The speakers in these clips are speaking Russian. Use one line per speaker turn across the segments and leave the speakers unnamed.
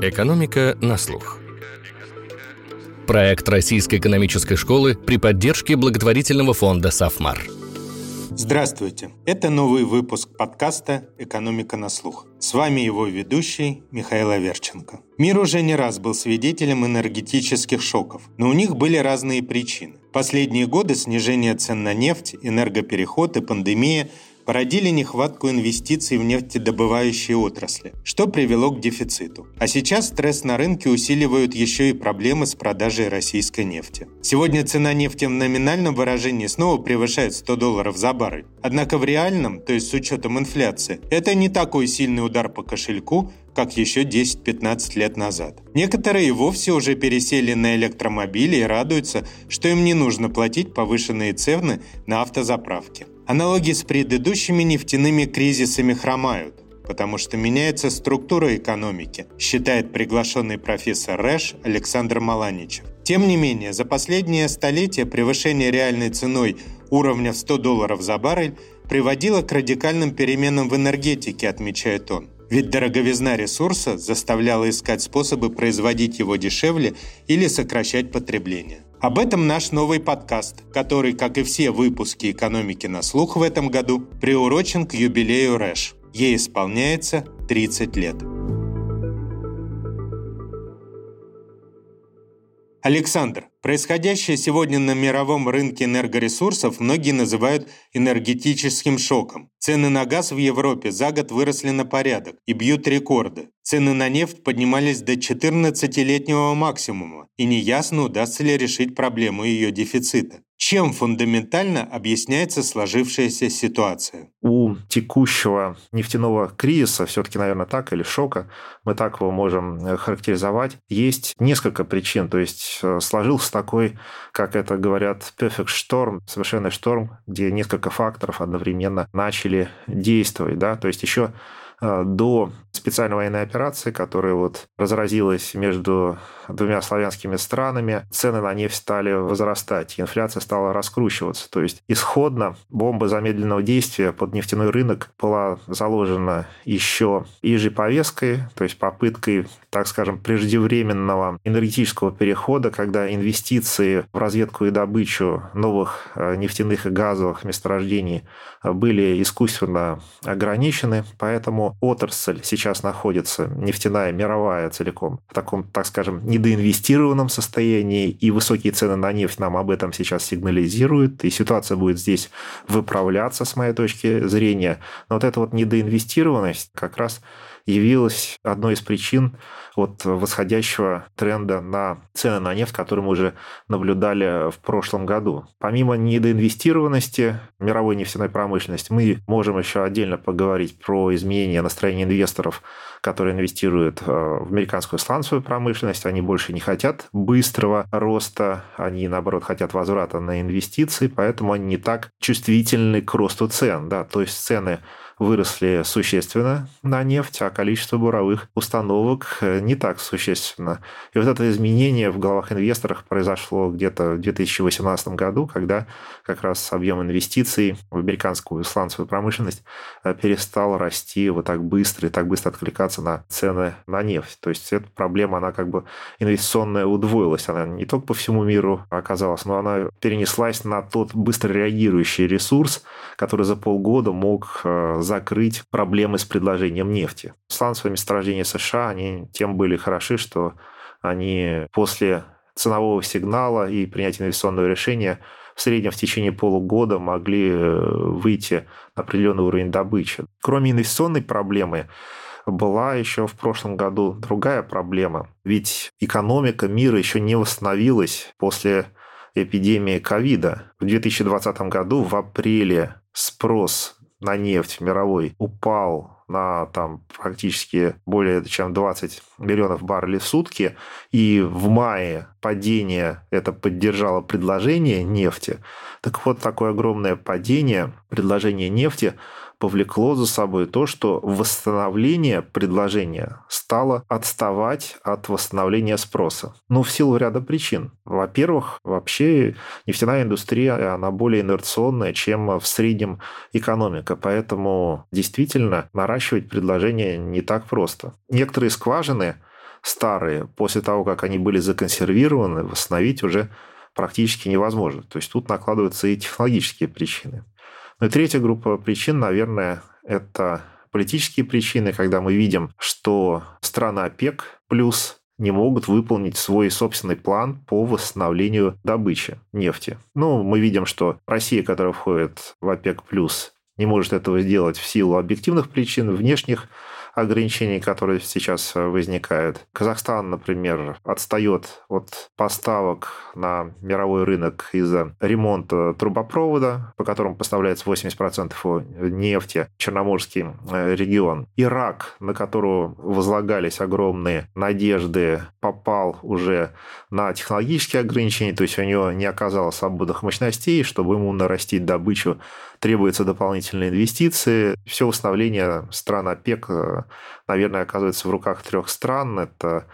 Экономика на слух. Проект Российской экономической школы при поддержке благотворительного фонда «Сафмар».
Здравствуйте! Это новый выпуск подкаста «Экономика на слух». С вами его ведущий Михаил Аверченко. Мир уже не раз был свидетелем энергетических шоков, но у них были разные причины. Последние годы снижение цен на нефть, энергопереход и пандемия породили нехватку инвестиций в нефтедобывающие отрасли, что привело к дефициту. А сейчас стресс на рынке усиливают еще и проблемы с продажей российской нефти. Сегодня цена нефти в номинальном выражении снова превышает 100 долларов за баррель. Однако в реальном, то есть с учетом инфляции, это не такой сильный удар по кошельку, как еще 10-15 лет назад. Некоторые и вовсе уже пересели на электромобили и радуются, что им не нужно платить повышенные цены на автозаправке. Аналогии с предыдущими нефтяными кризисами хромают, потому что меняется структура экономики, считает приглашенный профессор РЭШ Александр Маланичев. Тем не менее, за последнее столетие превышение реальной ценой уровня в 100 долларов за баррель приводило к радикальным переменам в энергетике, отмечает он. Ведь дороговизна ресурса заставляла искать способы производить его дешевле или сокращать потребление. Об этом наш новый подкаст, который, как и все выпуски «Экономики на слух» в этом году, приурочен к юбилею РЭШ. Ей исполняется 30 лет. Александр, происходящее сегодня на мировом рынке энергоресурсов многие называют энергетическим шоком. Цены на газ в Европе за год выросли на порядок и бьют рекорды. Цены на нефть поднимались до 14-летнего максимума, и неясно, удастся ли решить проблему ее дефицита. Чем фундаментально объясняется сложившаяся ситуация?
У текущего нефтяного кризиса, все-таки, наверное, так, или шока, мы так его можем э, характеризовать, есть несколько причин. То есть э, сложился такой, как это говорят, perfect storm, совершенный шторм, где несколько факторов одновременно начали действовать. Да? То есть еще до специальной военной операции, которая вот разразилась между двумя славянскими странами, цены на нефть стали возрастать, инфляция стала раскручиваться. То есть исходно бомба замедленного действия под нефтяной рынок была заложена еще и же повесткой, то есть попыткой, так скажем, преждевременного энергетического перехода, когда инвестиции в разведку и добычу новых э, нефтяных и газовых месторождений были искусственно ограничены, поэтому отрасль сейчас находится нефтяная мировая целиком в таком, так скажем, недоинвестированном состоянии, и высокие цены на нефть нам об этом сейчас сигнализируют, и ситуация будет здесь выправляться, с моей точки зрения. Но вот эта вот недоинвестированность как раз явилась одной из причин вот восходящего тренда на цены на нефть, который мы уже наблюдали в прошлом году. Помимо недоинвестированности мировой нефтяной промышленности, мы можем еще отдельно поговорить про изменения настроения инвесторов, которые инвестируют э, в американскую сланцевую промышленность. Они больше не хотят быстрого роста, они, наоборот, хотят возврата на инвестиции, поэтому они не так чувствительны к росту цен. Да? То есть цены выросли существенно на нефть, а количество буровых установок э, не так существенно. И вот это изменение в головах инвесторов произошло где-то в 2018 году, когда как раз объем инвестиций в американскую сланцевую промышленность э, перестал расти вот так быстро и так быстро откликаться на цены на нефть. То есть эта проблема, она как бы инвестиционная удвоилась. Она не только по всему миру оказалась, но она перенеслась на тот быстро реагирующий ресурс, который за полгода мог э, закрыть проблемы с предложением нефти. Сланцевые месторождения США, они тем были хороши, что они после ценового сигнала и принятия инвестиционного решения в среднем в течение полугода могли э, выйти на определенный уровень добычи. Кроме инвестиционной проблемы, была еще в прошлом году другая проблема. Ведь экономика мира еще не восстановилась после эпидемии ковида. В 2020 году в апреле спрос на нефть мировой упал на там практически более чем 20 миллионов баррелей в сутки, и в мае падение это поддержало предложение нефти, так вот такое огромное падение предложения нефти повлекло за собой то, что восстановление предложения стало отставать от восстановления спроса. Ну, в силу ряда причин. Во-первых, вообще нефтяная индустрия, она более инерционная, чем в среднем экономика, поэтому действительно наращивать предложение не так просто. Некоторые скважины старые, после того, как они были законсервированы, восстановить уже практически невозможно. То есть тут накладываются и технологические причины. Ну и третья группа причин, наверное, это политические причины, когда мы видим, что страны ОПЕК плюс не могут выполнить свой собственный план по восстановлению добычи нефти. Ну, мы видим, что Россия, которая входит в ОПЕК+, не может этого сделать в силу объективных причин, внешних ограничений, которые сейчас э, возникают. Казахстан, например, отстает от поставок на мировой рынок из-за ремонта трубопровода, по которому поставляется 80% нефти, Черноморский э, регион. Ирак, на которого возлагались огромные надежды, попал уже на технологические ограничения, то есть у него не оказалось свободных мощностей, чтобы ему нарастить добычу требуются дополнительные инвестиции. Все восстановление стран ОПЕК, э, наверное, оказывается в руках трех стран. Это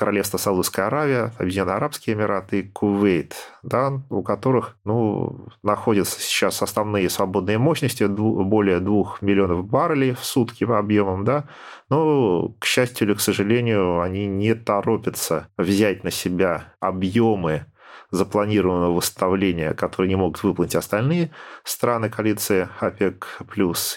Королевство Саудовская Аравия, Объединенные Арабские Эмираты и Кувейт, да, у которых ну, находятся сейчас основные свободные мощности, более 2 миллионов баррелей в сутки объемом, да, но, к счастью или к сожалению, они не торопятся взять на себя объемы запланированного восстановления, которые не могут выполнить остальные страны коалиции ОПЕК+,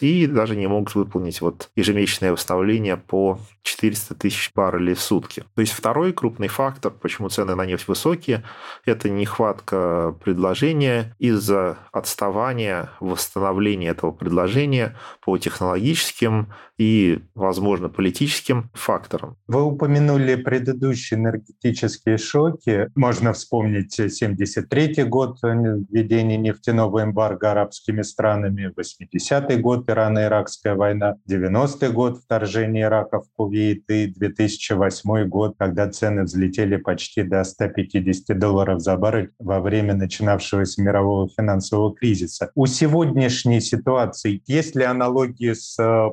и даже не могут выполнить вот ежемесячное восстановление по 400 тысяч баррелей в сутки. То есть второй крупный фактор, почему цены на нефть высокие, это нехватка предложения из-за отставания восстановления этого предложения по технологическим и, возможно, политическим факторам.
Вы упомянули предыдущие энергетические шоки. Можно вспомнить 73 год введения нефтяного эмбарго арабскими странами, 80-й год Ирано-Иракская война, 90-й год вторжение Ирака в Кувейт и 2008 год, когда цены взлетели почти до 150 долларов за баррель во время начинавшегося мирового финансового кризиса. У сегодняшней ситуации есть ли аналогии с э,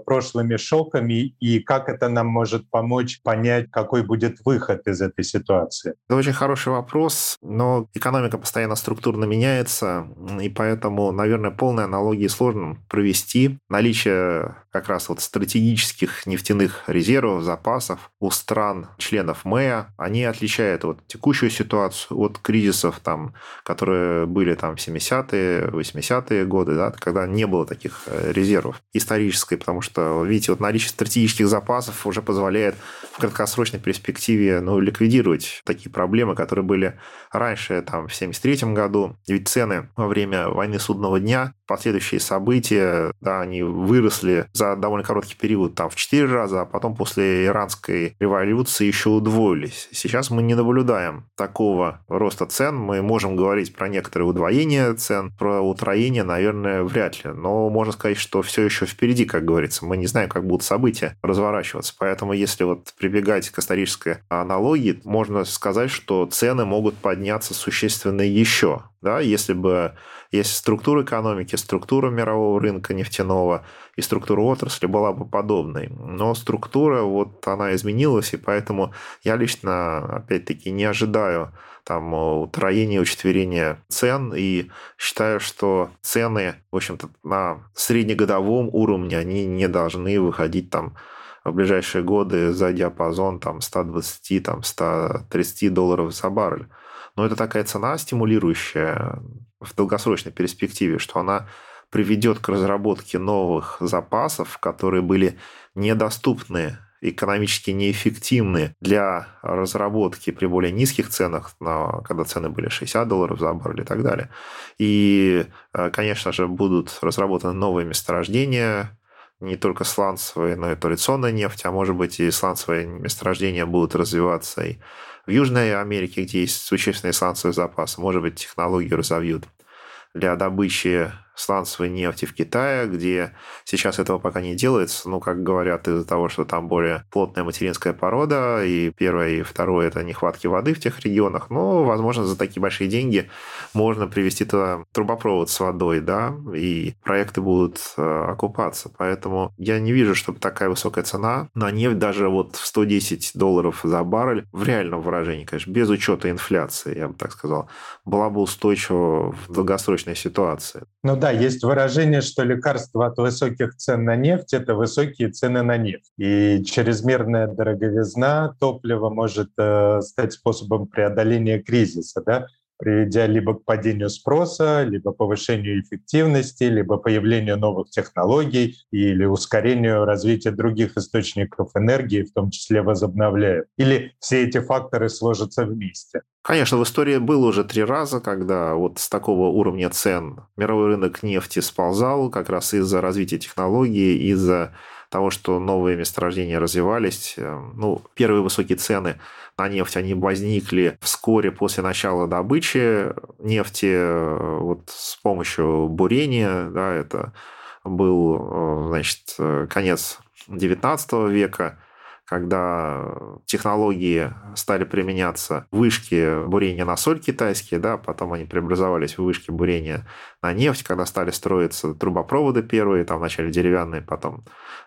прошлыми шоками и как это нам может помочь понять, какой будет выход из этой ситуации?
Это очень хороший вопрос, но экономика постоянно структурно меняется, и поэтому, наверное, полной аналогии сложно провести. Наличие как раз вот стратегических нефтяных резервов, запасов у стран, членов МЭА, они отличают вот текущую ситуацию от кризисов, там, которые были там в 70-е, 80-е годы, да, когда не было таких э, резервов исторической, потому что, видите, вот наличие стратегических запасов уже позволяет в краткосрочной перспективе ну, ликвидировать такие проблемы, которые были раньше, там, в 73 году. Ведь цены во время войны судного дня, последующие события, да, они выросли за довольно короткий период там в 4 раза, а потом после иранской революции еще удвоились. Сейчас мы не наблюдаем такого роста цен. Мы можем говорить про некоторое удвоение цен, про утроение, наверное, вряд ли. Но можно сказать, что все еще впереди, как говорится. Мы не знаем, как будут события разворачиваться. Поэтому если вот прибегать к исторической аналогии, можно сказать, что цены могут подняться существенно еще. Да, если бы если структура экономики, структура мирового рынка нефтяного и структура отрасли была бы подобной. Но структура, вот она изменилась, и поэтому я лично, опять-таки, не ожидаю там утроения, учетверения цен, и считаю, что цены, в общем-то, на среднегодовом уровне, они не должны выходить там в ближайшие годы за диапазон там 120, там 130 долларов за баррель. Но это такая цена стимулирующая в долгосрочной перспективе, что она приведет к разработке новых запасов, которые были недоступны экономически неэффективны для разработки при более низких ценах, когда цены были 60 долларов за баррель и так далее. И, э, конечно же, будут разработаны новые месторождения, не только сланцевые, но и традиционная нефть, а может быть и сланцевые месторождения будут развиваться и в Южной Америке, где есть существенные сланцевые запасы, может быть, технологию разовьют для добычи сланцевой нефти в Китае, где сейчас этого пока не делается, ну, как говорят, из-за того, что там более плотная материнская порода, и первое, и второе – это нехватки воды в тех регионах, но, возможно, за такие большие деньги можно привести туда трубопровод с водой, да, и проекты будут э, окупаться. Поэтому я не вижу, чтобы такая высокая цена на нефть даже вот в 110 долларов за баррель в реальном выражении, конечно, без учета инфляции, я бы так сказал, была бы устойчива в долгосрочной ситуации.
Ну да,
Да, есть выражение, что лекарство от высоких цен на нефть — это высокие цены на нефть. И чрезмерная дороговизна топлива может э, стать способом преодоления кризиса. Да? Приведя либо к падению спроса, либо повышению эффективности, либо появлению новых технологий или ускорению развития других источников энергии, в том числе возобновляемых. Или все эти факторы сложатся вместе.
Конечно, в истории было уже три раза, когда вот с такого уровня цен мировой рынок нефти сползал как раз из-за развития технологий, из-за того, что новые месторождения развивались. Ну, первые высокие цены на нефть, они возникли вскоре после начала добычи нефти э, вот с помощью бурения, да, это был, э, значит, э, конец XIX века, когда технологии стали применяться вышки бурения на соль китайские, да, потом они преобразовались в вышки бурения на нефть, когда стали строиться трубопроводы первые, там вначале деревянные, потом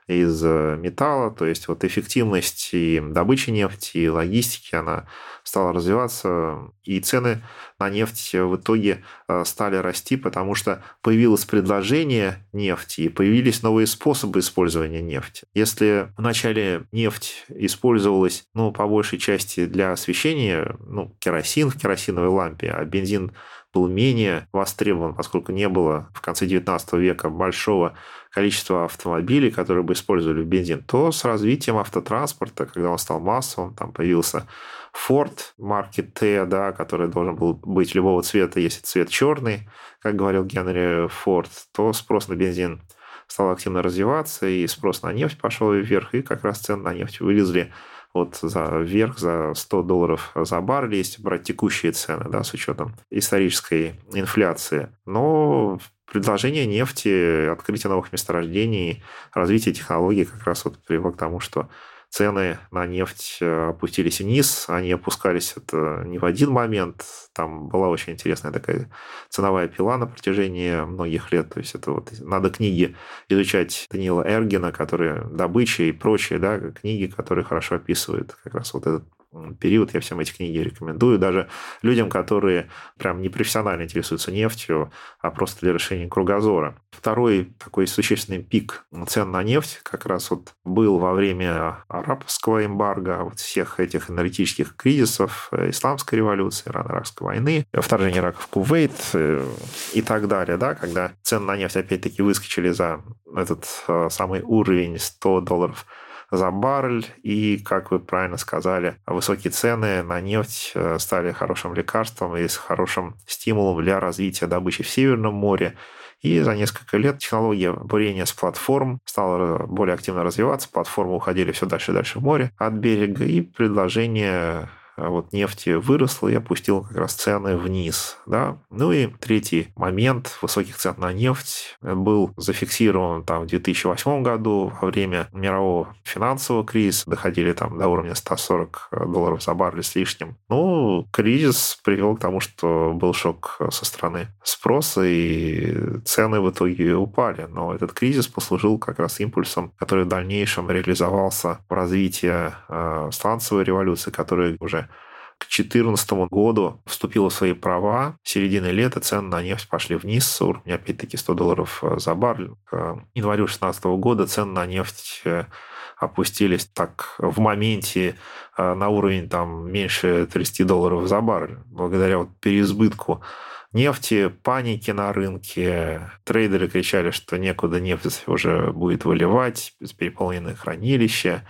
из металла, то есть вот эффективность и добычи нефти, и логистики, она стала развиваться, и цены на нефть в итоге э, стали расти, потому что появилось предложение нефти, и появились новые способы использования нефти. Если вначале нефть использовалась, ну, по большей части для освещения, ну, керосин в керосиновой лампе, а бензин был менее востребован, поскольку не было в конце XIX века большого количества автомобилей, которые бы использовали бензин, то с развитием автотранспорта, когда он стал массовым, там появился Ford марки Т, да, который должен был быть любого цвета, если цвет черный, как говорил Генри Форд, то спрос на бензин стал активно развиваться, и спрос на нефть пошел вверх, и как раз цены на нефть вылезли вот за вверх, за 100 долларов за баррель, если брать текущие цены, да, с учетом исторической инфляции. Но предложение нефти, открытие новых месторождений, развитие технологий как раз вот привело к тому, что цены на нефть э, опустились вниз, они опускались это не в один момент, там была очень интересная такая ценовая пила на протяжении многих лет, то есть это вот надо книги изучать Данила Эргена, которые добыча и прочие, да, книги, которые хорошо описывают как раз вот этот период. Я всем эти книги рекомендую. Даже людям, которые прям не профессионально интересуются нефтью, а просто для решения кругозора. Второй такой существенный пик цен на нефть как раз вот был во время арабского эмбарго, вот всех этих энергетических кризисов, э, исламской революции, ирано-иракской войны, вторжение Ирака в Кувейт э, и так далее, да, когда цены на нефть опять-таки выскочили за этот э, самый уровень 100 долларов за баррель. И, как вы правильно сказали, высокие цены на нефть э, стали хорошим лекарством и с хорошим стимулом для развития добычи в Северном море. И за несколько лет технология бурения с платформ стала более активно развиваться. Платформы уходили все дальше и дальше в море от берега. И предложение вот нефти выросла и опустила как раз цены вниз. Да? Ну и третий момент высоких цен на нефть был зафиксирован там, в 2008 году во время мирового финансового кризиса. Доходили там до уровня 140 долларов за баррель с лишним. Ну, кризис привел к тому, что был шок со стороны спроса, и цены в итоге упали. Но этот кризис послужил как раз импульсом, который в дальнейшем реализовался в развитии э, сланцевой революции, которая уже к 2014 году вступила в свои права. В середине лета цены на нефть пошли вниз с уровня, опять-таки, 100 долларов э, за баррель. К январю 2016 года цены на нефть э, опустились так в моменте э, на уровень там меньше 30 долларов за баррель, благодаря вот переизбытку нефти, паники на рынке. Трейдеры кричали, что некуда нефть уже будет выливать, переполненные хранилища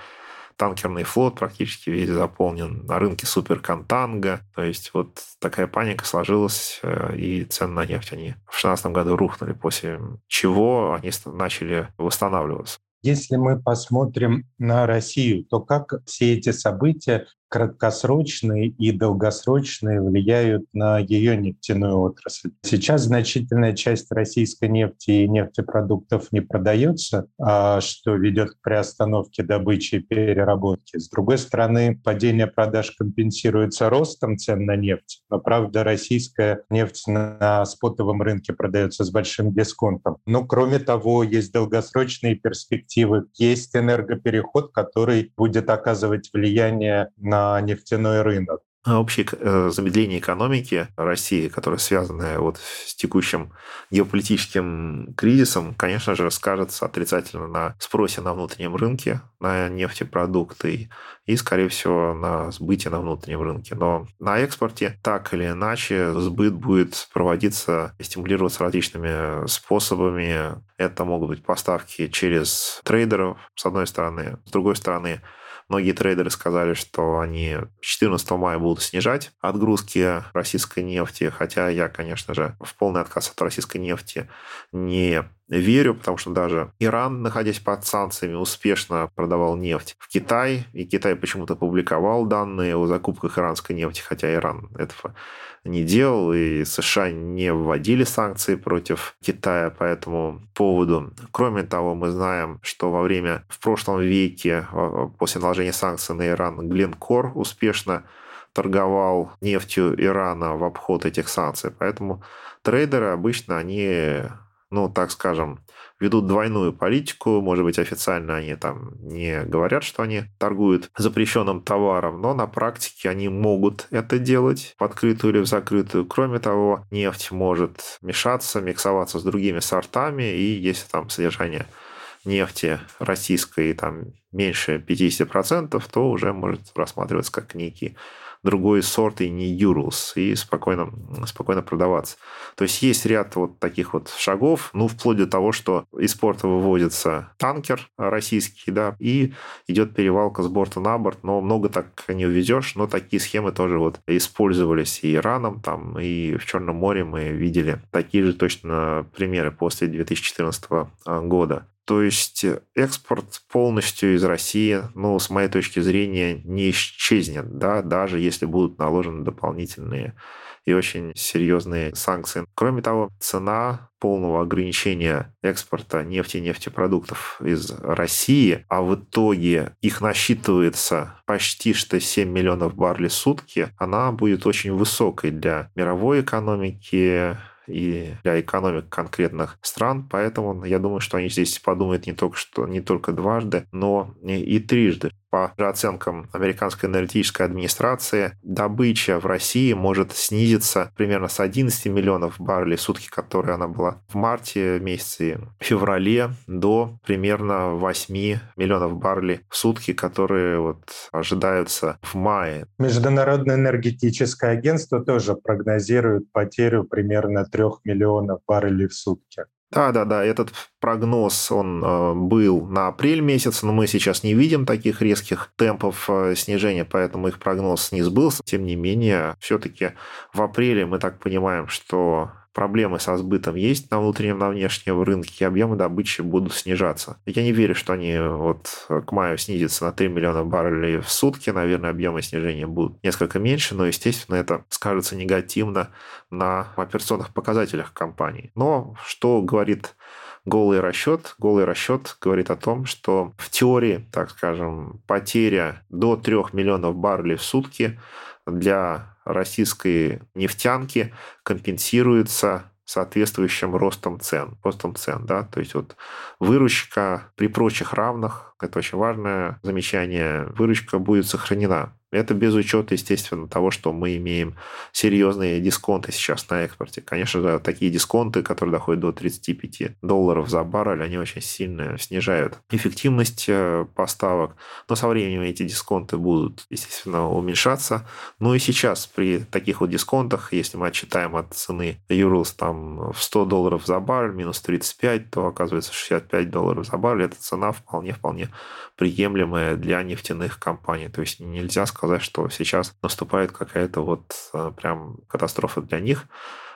танкерный флот практически весь заполнен, на рынке суперконтанга. То есть вот такая паника сложилась, э, и цены на нефть они в 2016 году рухнули, после чего они начали восстанавливаться.
Если мы посмотрим на Россию, то как все эти события краткосрочные и долгосрочные влияют на ее нефтяную отрасль. Сейчас значительная часть российской нефти и нефтепродуктов не продается, а что ведет к приостановке добычи и переработки. С другой стороны, падение продаж компенсируется ростом цен на нефть, но, правда, российская нефть на спотовом рынке продается с большим дисконтом. Но, кроме того, есть долгосрочные перспективы, есть энергопереход, который будет оказывать влияние на нефтяной рынок.
общее э, замедление экономики России, которое связано вот с текущим геополитическим кризисом, конечно же, скажется отрицательно на спросе на внутреннем рынке, на нефтепродукты и, скорее всего, на сбыте на внутреннем рынке. Но на экспорте так или иначе сбыт будет проводиться и стимулироваться различными способами. Это могут быть поставки через трейдеров, с одной стороны. С другой стороны, Многие трейдеры сказали, что они 14 мая будут снижать отгрузки российской нефти, хотя я, конечно же, в полный отказ от российской нефти не верю, потому что даже Иран, находясь под санкциями, успешно продавал нефть в Китай, и Китай почему-то публиковал данные о закупках иранской нефти, хотя Иран этого не делал, и США не вводили санкции против Китая по этому поводу. Кроме того, мы знаем, что во время, в прошлом веке, после наложения санкций на Иран, Гленкор успешно торговал нефтью Ирана в обход этих санкций. Поэтому трейдеры обычно, они ну, так скажем, ведут двойную политику. Может быть, официально они там не говорят, что они торгуют запрещенным товаром, но на практике они могут это делать в открытую или в закрытую. Кроме того, нефть может мешаться, миксоваться с другими сортами, и если там содержание нефти российской там меньше 50%, то уже может рассматриваться как некий другой сорт и не Urals, и спокойно, спокойно продаваться. То есть есть ряд вот таких вот шагов, ну, вплоть до того, что из порта выводится танкер российский, да, и идет перевалка с борта на борт, но много так не увезешь, но такие схемы тоже вот использовались и Ираном, там, и в Черном море мы видели такие же точно примеры после 2014 года. То есть экспорт полностью из России, ну, с моей точки зрения, не исчезнет, да, даже если будут наложены дополнительные и очень серьезные санкции. Кроме того, цена полного ограничения экспорта нефти и нефтепродуктов из России, а в итоге их насчитывается почти что 7 миллионов баррелей в сутки, она будет очень высокой для мировой экономики, и для экономик конкретных стран. Поэтому я думаю, что они здесь подумают не только, что, не только дважды, но и, трижды по оценкам американской энергетической администрации, добыча в России может снизиться примерно с 11 миллионов баррелей в сутки, которые она была в марте месяце, феврале, до примерно 8 миллионов баррелей в сутки, которые вот ожидаются в мае.
Международное энергетическое агентство тоже прогнозирует потерю примерно 3 миллионов баррелей в сутки.
Да, да, да, этот прогноз, он э, был на апрель месяц, но мы сейчас не видим таких резких темпов э, снижения, поэтому их прогноз не сбылся. Тем не менее, все-таки в апреле мы так понимаем, что проблемы со сбытом есть на внутреннем, на внешнем рынке, и объемы добычи будут снижаться. Я не верю, что они вот к маю снизятся на 3 миллиона баррелей в сутки. Наверное, объемы снижения будут несколько меньше, но, естественно, это скажется негативно на операционных показателях компании. Но что говорит голый расчет. Голый расчет говорит о том, что в теории, так скажем, потеря до 3 миллионов баррелей в сутки для российской нефтянки компенсируется соответствующим ростом цен, ростом цен, да, то есть вот выручка при прочих равных, это очень важное замечание, выручка будет сохранена это без учета, естественно, того, что мы имеем серьезные дисконты сейчас на экспорте. Конечно же, такие дисконты, которые доходят до 35 долларов за баррель, они очень сильно снижают эффективность э, поставок. Но со временем эти дисконты будут, естественно, уменьшаться. Ну и сейчас при таких вот дисконтах, если мы отчитаем от цены Urals там в 100 долларов за баррель, минус 35, то оказывается 65 долларов за баррель. Эта цена вполне-вполне приемлемая для нефтяных компаний. То есть нельзя сказать, сказать, что сейчас наступает какая-то вот э, прям катастрофа для них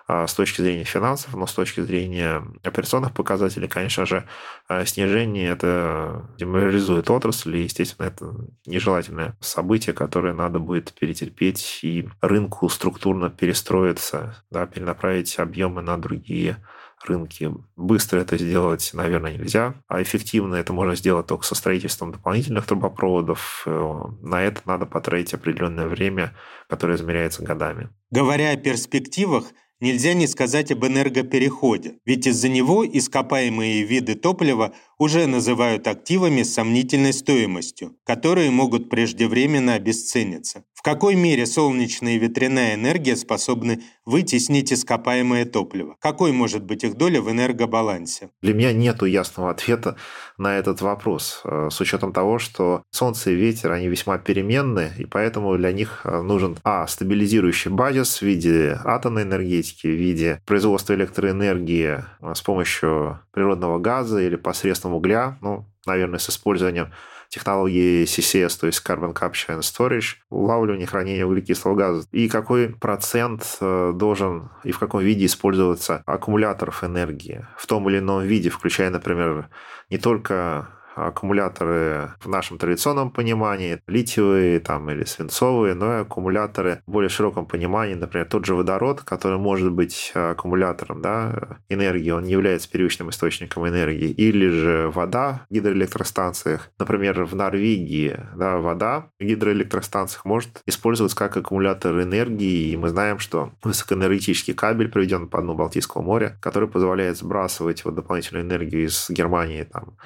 а с точки зрения финансов, но с точки зрения операционных показателей, конечно же, э, снижение это деморализует отрасль, и, естественно, это нежелательное событие, которое надо будет перетерпеть и рынку структурно перестроиться, да, перенаправить объемы на другие рынке. Быстро это сделать, наверное, нельзя, а эффективно это можно сделать только со строительством дополнительных трубопроводов. Э, на это надо потратить определенное время, которое измеряется годами.
Говоря о перспективах, Нельзя не сказать об энергопереходе, ведь из-за него ископаемые виды топлива уже называют активами с сомнительной стоимостью, которые могут преждевременно обесцениться. В какой мере солнечная и ветряная энергия способны вытеснить ископаемое топливо? Какой может быть их доля в энергобалансе?
Для меня нет ясного ответа на этот вопрос, э, с учетом того, что солнце и ветер, они весьма переменны, и поэтому для них э, нужен, а, стабилизирующий базис в виде атомной энергетики, в виде производства электроэнергии э, с помощью природного газа или посредством угля, ну, наверное, с использованием технологии CCS, то есть Carbon Capture and Storage, улавливание хранения углекислого газа, и какой процент э, должен и в каком виде использоваться аккумуляторов энергии в том или ином виде, включая, например, не только аккумуляторы в нашем традиционном понимании, литиевые там, или свинцовые, но и аккумуляторы в более широком понимании, например, тот же водород, который может быть аккумулятором да, энергии, он не является первичным источником энергии, или же вода в гидроэлектростанциях. Например, в Норвегии да, вода в гидроэлектростанциях может использоваться как аккумулятор энергии, и мы знаем, что высокоэнергетический кабель проведен по дну Балтийского моря, который позволяет сбрасывать вот дополнительную энергию из Германии там,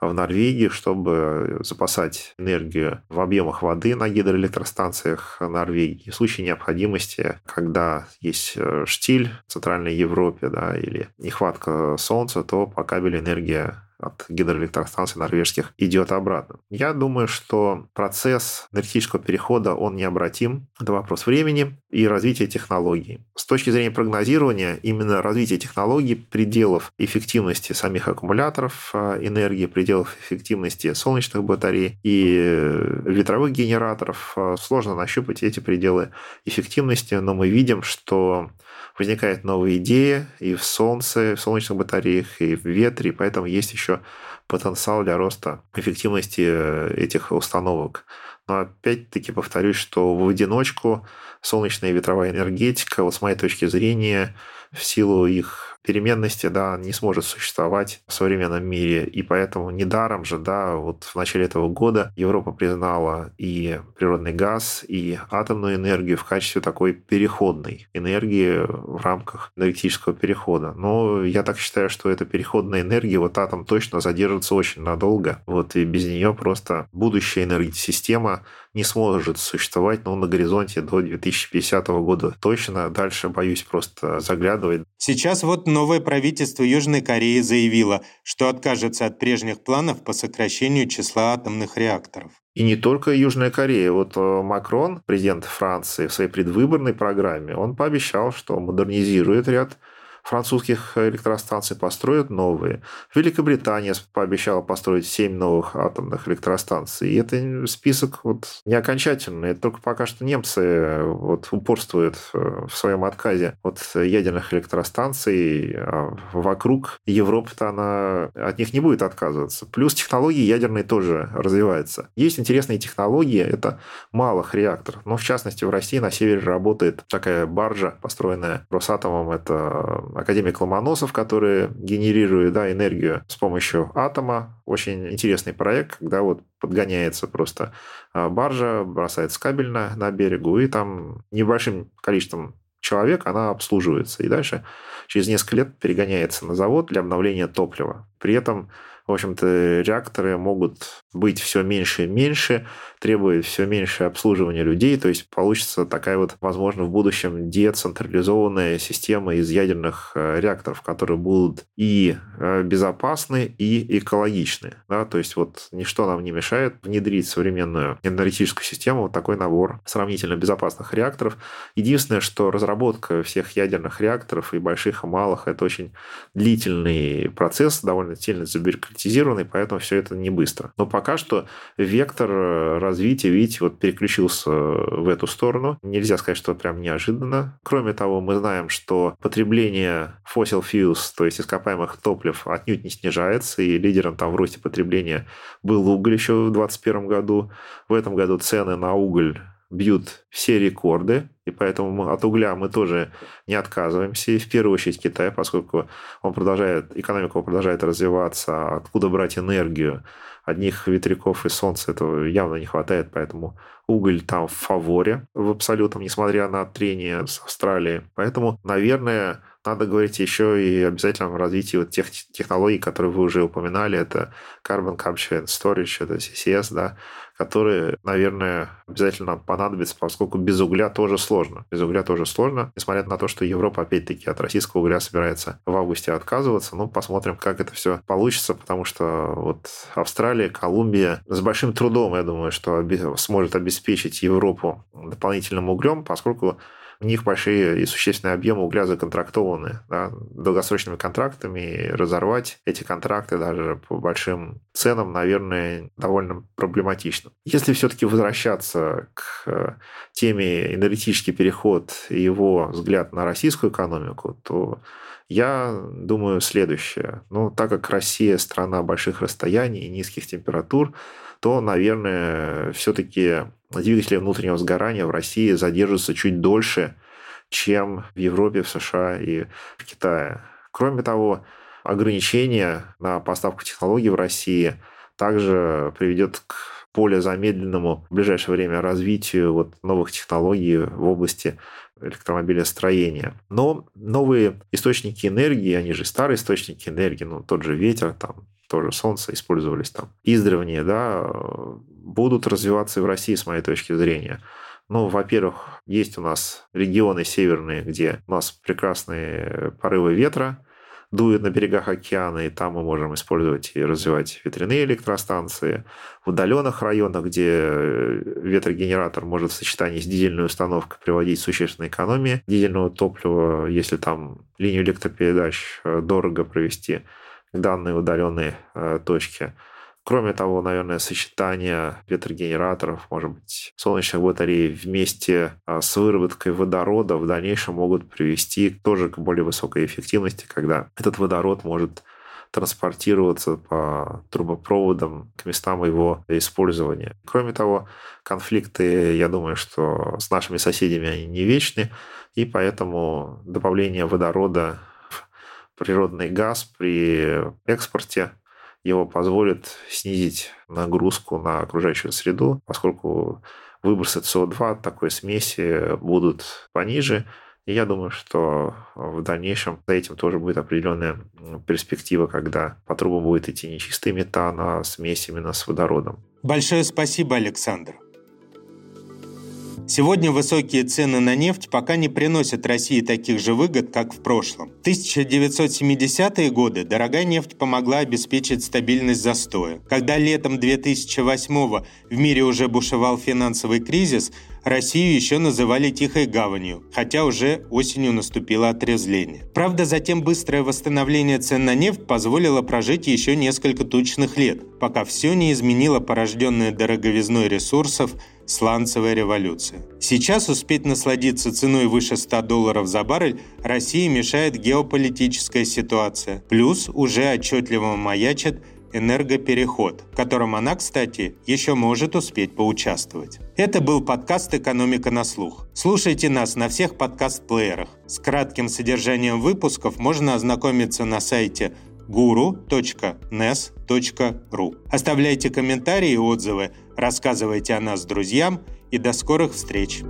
в Норвегии, чтобы запасать энергию в объемах воды на гидроэлектростанциях Норвегии. В случае необходимости, когда есть э, штиль в Центральной Европе да, или нехватка солнца, то по кабелю энергия от гидроэлектростанций норвежских идет обратно. Я думаю, что процесс энергетического перехода, он необратим. Это вопрос времени и развития технологий. С точки зрения прогнозирования, именно развитие технологий, пределов эффективности самих аккумуляторов а, энергии, пределов эффективности солнечных батарей и э, ветровых генераторов, а, сложно нащупать эти пределы эффективности, но мы видим, что возникают новые идеи и в солнце, в солнечных батареях, и в ветре, поэтому есть еще потенциал для роста эффективности э, этих установок. Но опять-таки повторюсь, что в одиночку солнечная и ветровая энергетика, вот с моей точки зрения, в силу их переменности, да, не сможет существовать в современном мире. И поэтому недаром же, да, вот в начале этого года Европа признала и природный газ, и атомную энергию в качестве такой переходной энергии в рамках энергетического перехода. Но я так считаю, что эта переходная энергия, вот атом точно задержится очень надолго. Вот и без нее просто будущая энергосистема не сможет существовать ну, на горизонте до 2050 года. Точно дальше боюсь просто заглядывать.
Сейчас вот новое правительство Южной Кореи заявило, что откажется от прежних планов по сокращению числа атомных реакторов.
И не только Южная Корея. Вот э, Макрон, президент Франции, в своей предвыборной программе, он пообещал, что модернизирует ряд французских электростанций построят новые. Великобритания пообещала построить 7 новых атомных электростанций. И это список вот не окончательный. Это только пока что немцы э, вот упорствуют э, в своем отказе от ядерных электростанций. А вокруг Европы-то она от них не будет отказываться. Плюс технологии ядерные тоже развиваются. Есть интересные технологии. Это малых реакторов. Но в частности в России на севере работает такая баржа, построенная Росатомом. Это академик Ломоносов, который генерирует да, энергию с помощью атома. Очень интересный проект, когда вот подгоняется просто а, баржа, бросается кабель на, берегу, и там небольшим количеством человек она обслуживается. И дальше через несколько лет перегоняется на завод для обновления топлива. При этом в общем-то, реакторы могут быть все меньше и меньше, требует все меньше обслуживания людей, то есть получится такая вот, возможно, в будущем децентрализованная система из ядерных э, реакторов, которые будут и э, безопасны, и экологичны. Да? То есть вот ничто нам не мешает внедрить современную энергетическую систему, вот такой набор сравнительно безопасных реакторов. Единственное, что разработка всех ядерных реакторов и больших, и малых, это очень длительный процесс, довольно сильно забюрократизированный, поэтому все это не быстро. Но пока что вектор э, развития, видите, вот переключился в эту сторону. Нельзя сказать, что прям неожиданно. Кроме того, мы знаем, что потребление fossil fuels, то есть ископаемых топлив, отнюдь не снижается, и лидером там в росте потребления был уголь еще в 2021 году. В этом году цены на уголь бьют все рекорды, и поэтому мы, от угля мы тоже не отказываемся. И в первую очередь Китай, поскольку он продолжает, экономика продолжает развиваться, откуда брать энергию? Одних ветряков и солнца этого явно не хватает, поэтому уголь там в фаворе в абсолютном, несмотря на трение с Австралией. Поэтому, наверное, надо говорить еще и обязательном развитии вот тех технологий, которые вы уже упоминали. Это Carbon Capture and Storage, это CCS, да, которые, наверное, обязательно понадобятся, поскольку без угля тоже сложно. Без угля тоже сложно, несмотря на то, что Европа, опять-таки, от российского угля собирается в августе отказываться. Ну, посмотрим, как это все получится, потому что вот Австралия, Колумбия с большим трудом, я думаю, что сможет обеспечить Европу дополнительным углем, поскольку у них большие и существенные объемы угля законтрактованы да, долгосрочными контрактами, и разорвать эти контракты даже по большим ценам, наверное, довольно проблематично. Если все-таки возвращаться к э, теме энергетический переход и его взгляд на российскую экономику, то я думаю следующее. Ну, так как Россия страна больших расстояний и низких температур, то, наверное, все-таки двигатели внутреннего сгорания в России задержатся чуть дольше, чем в Европе, в США и в Китае. Кроме того, ограничение на поставку технологий в России также приведет к более замедленному в ближайшее время развитию вот новых технологий в области электромобилестроения. Но новые источники энергии, они же старые источники энергии, ну, тот же ветер, там, тоже солнце использовались там издревле, да, будут развиваться и в России, с моей точки зрения. Ну, во-первых, есть у нас регионы северные, где у нас прекрасные порывы ветра, дует на берегах океана, и там мы можем использовать и развивать ветряные электростанции. В удаленных районах, где ветрогенератор может в сочетании с дизельной установкой приводить к существенной экономии дизельного топлива, если там линию электропередач э, дорого провести – данной удаленной э, точке. Кроме того, наверное, сочетание ветрогенераторов, может быть, солнечных батарей вместе а, с выработкой водорода в дальнейшем могут привести тоже к более высокой эффективности, когда этот водород может транспортироваться по трубопроводам к местам его использования. Кроме того, конфликты, я думаю, что с нашими соседями они не вечны, и поэтому добавление водорода природный газ при экспорте его позволит снизить нагрузку на окружающую среду, поскольку выбросы СО2 от такой смеси будут пониже. И я думаю, что в дальнейшем за этим тоже будет определенная перспектива, когда по трубам будет идти не чистый метан, а смесь именно с водородом.
Большое спасибо, Александр. Сегодня высокие цены на нефть пока не приносят России таких же выгод, как в прошлом. В 1970-е годы дорогая нефть помогла обеспечить стабильность застоя. Когда летом 2008-го в мире уже бушевал финансовый кризис, Россию еще называли «тихой гаванью», хотя уже осенью наступило отрезвление. Правда, затем быстрое восстановление цен на нефть позволило прожить еще несколько тучных лет, пока все не изменило порожденное дороговизной ресурсов сланцевая революция. Сейчас успеть насладиться ценой выше 100 долларов за баррель России мешает геополитическая ситуация. Плюс уже отчетливо маячит энергопереход, в котором она, кстати, еще может успеть поучаствовать. Это был подкаст «Экономика на слух». Слушайте нас на всех подкаст-плеерах. С кратким содержанием выпусков можно ознакомиться на сайте guru.nes.ru. Оставляйте комментарии и отзывы, рассказывайте о нас друзьям и до скорых встреч!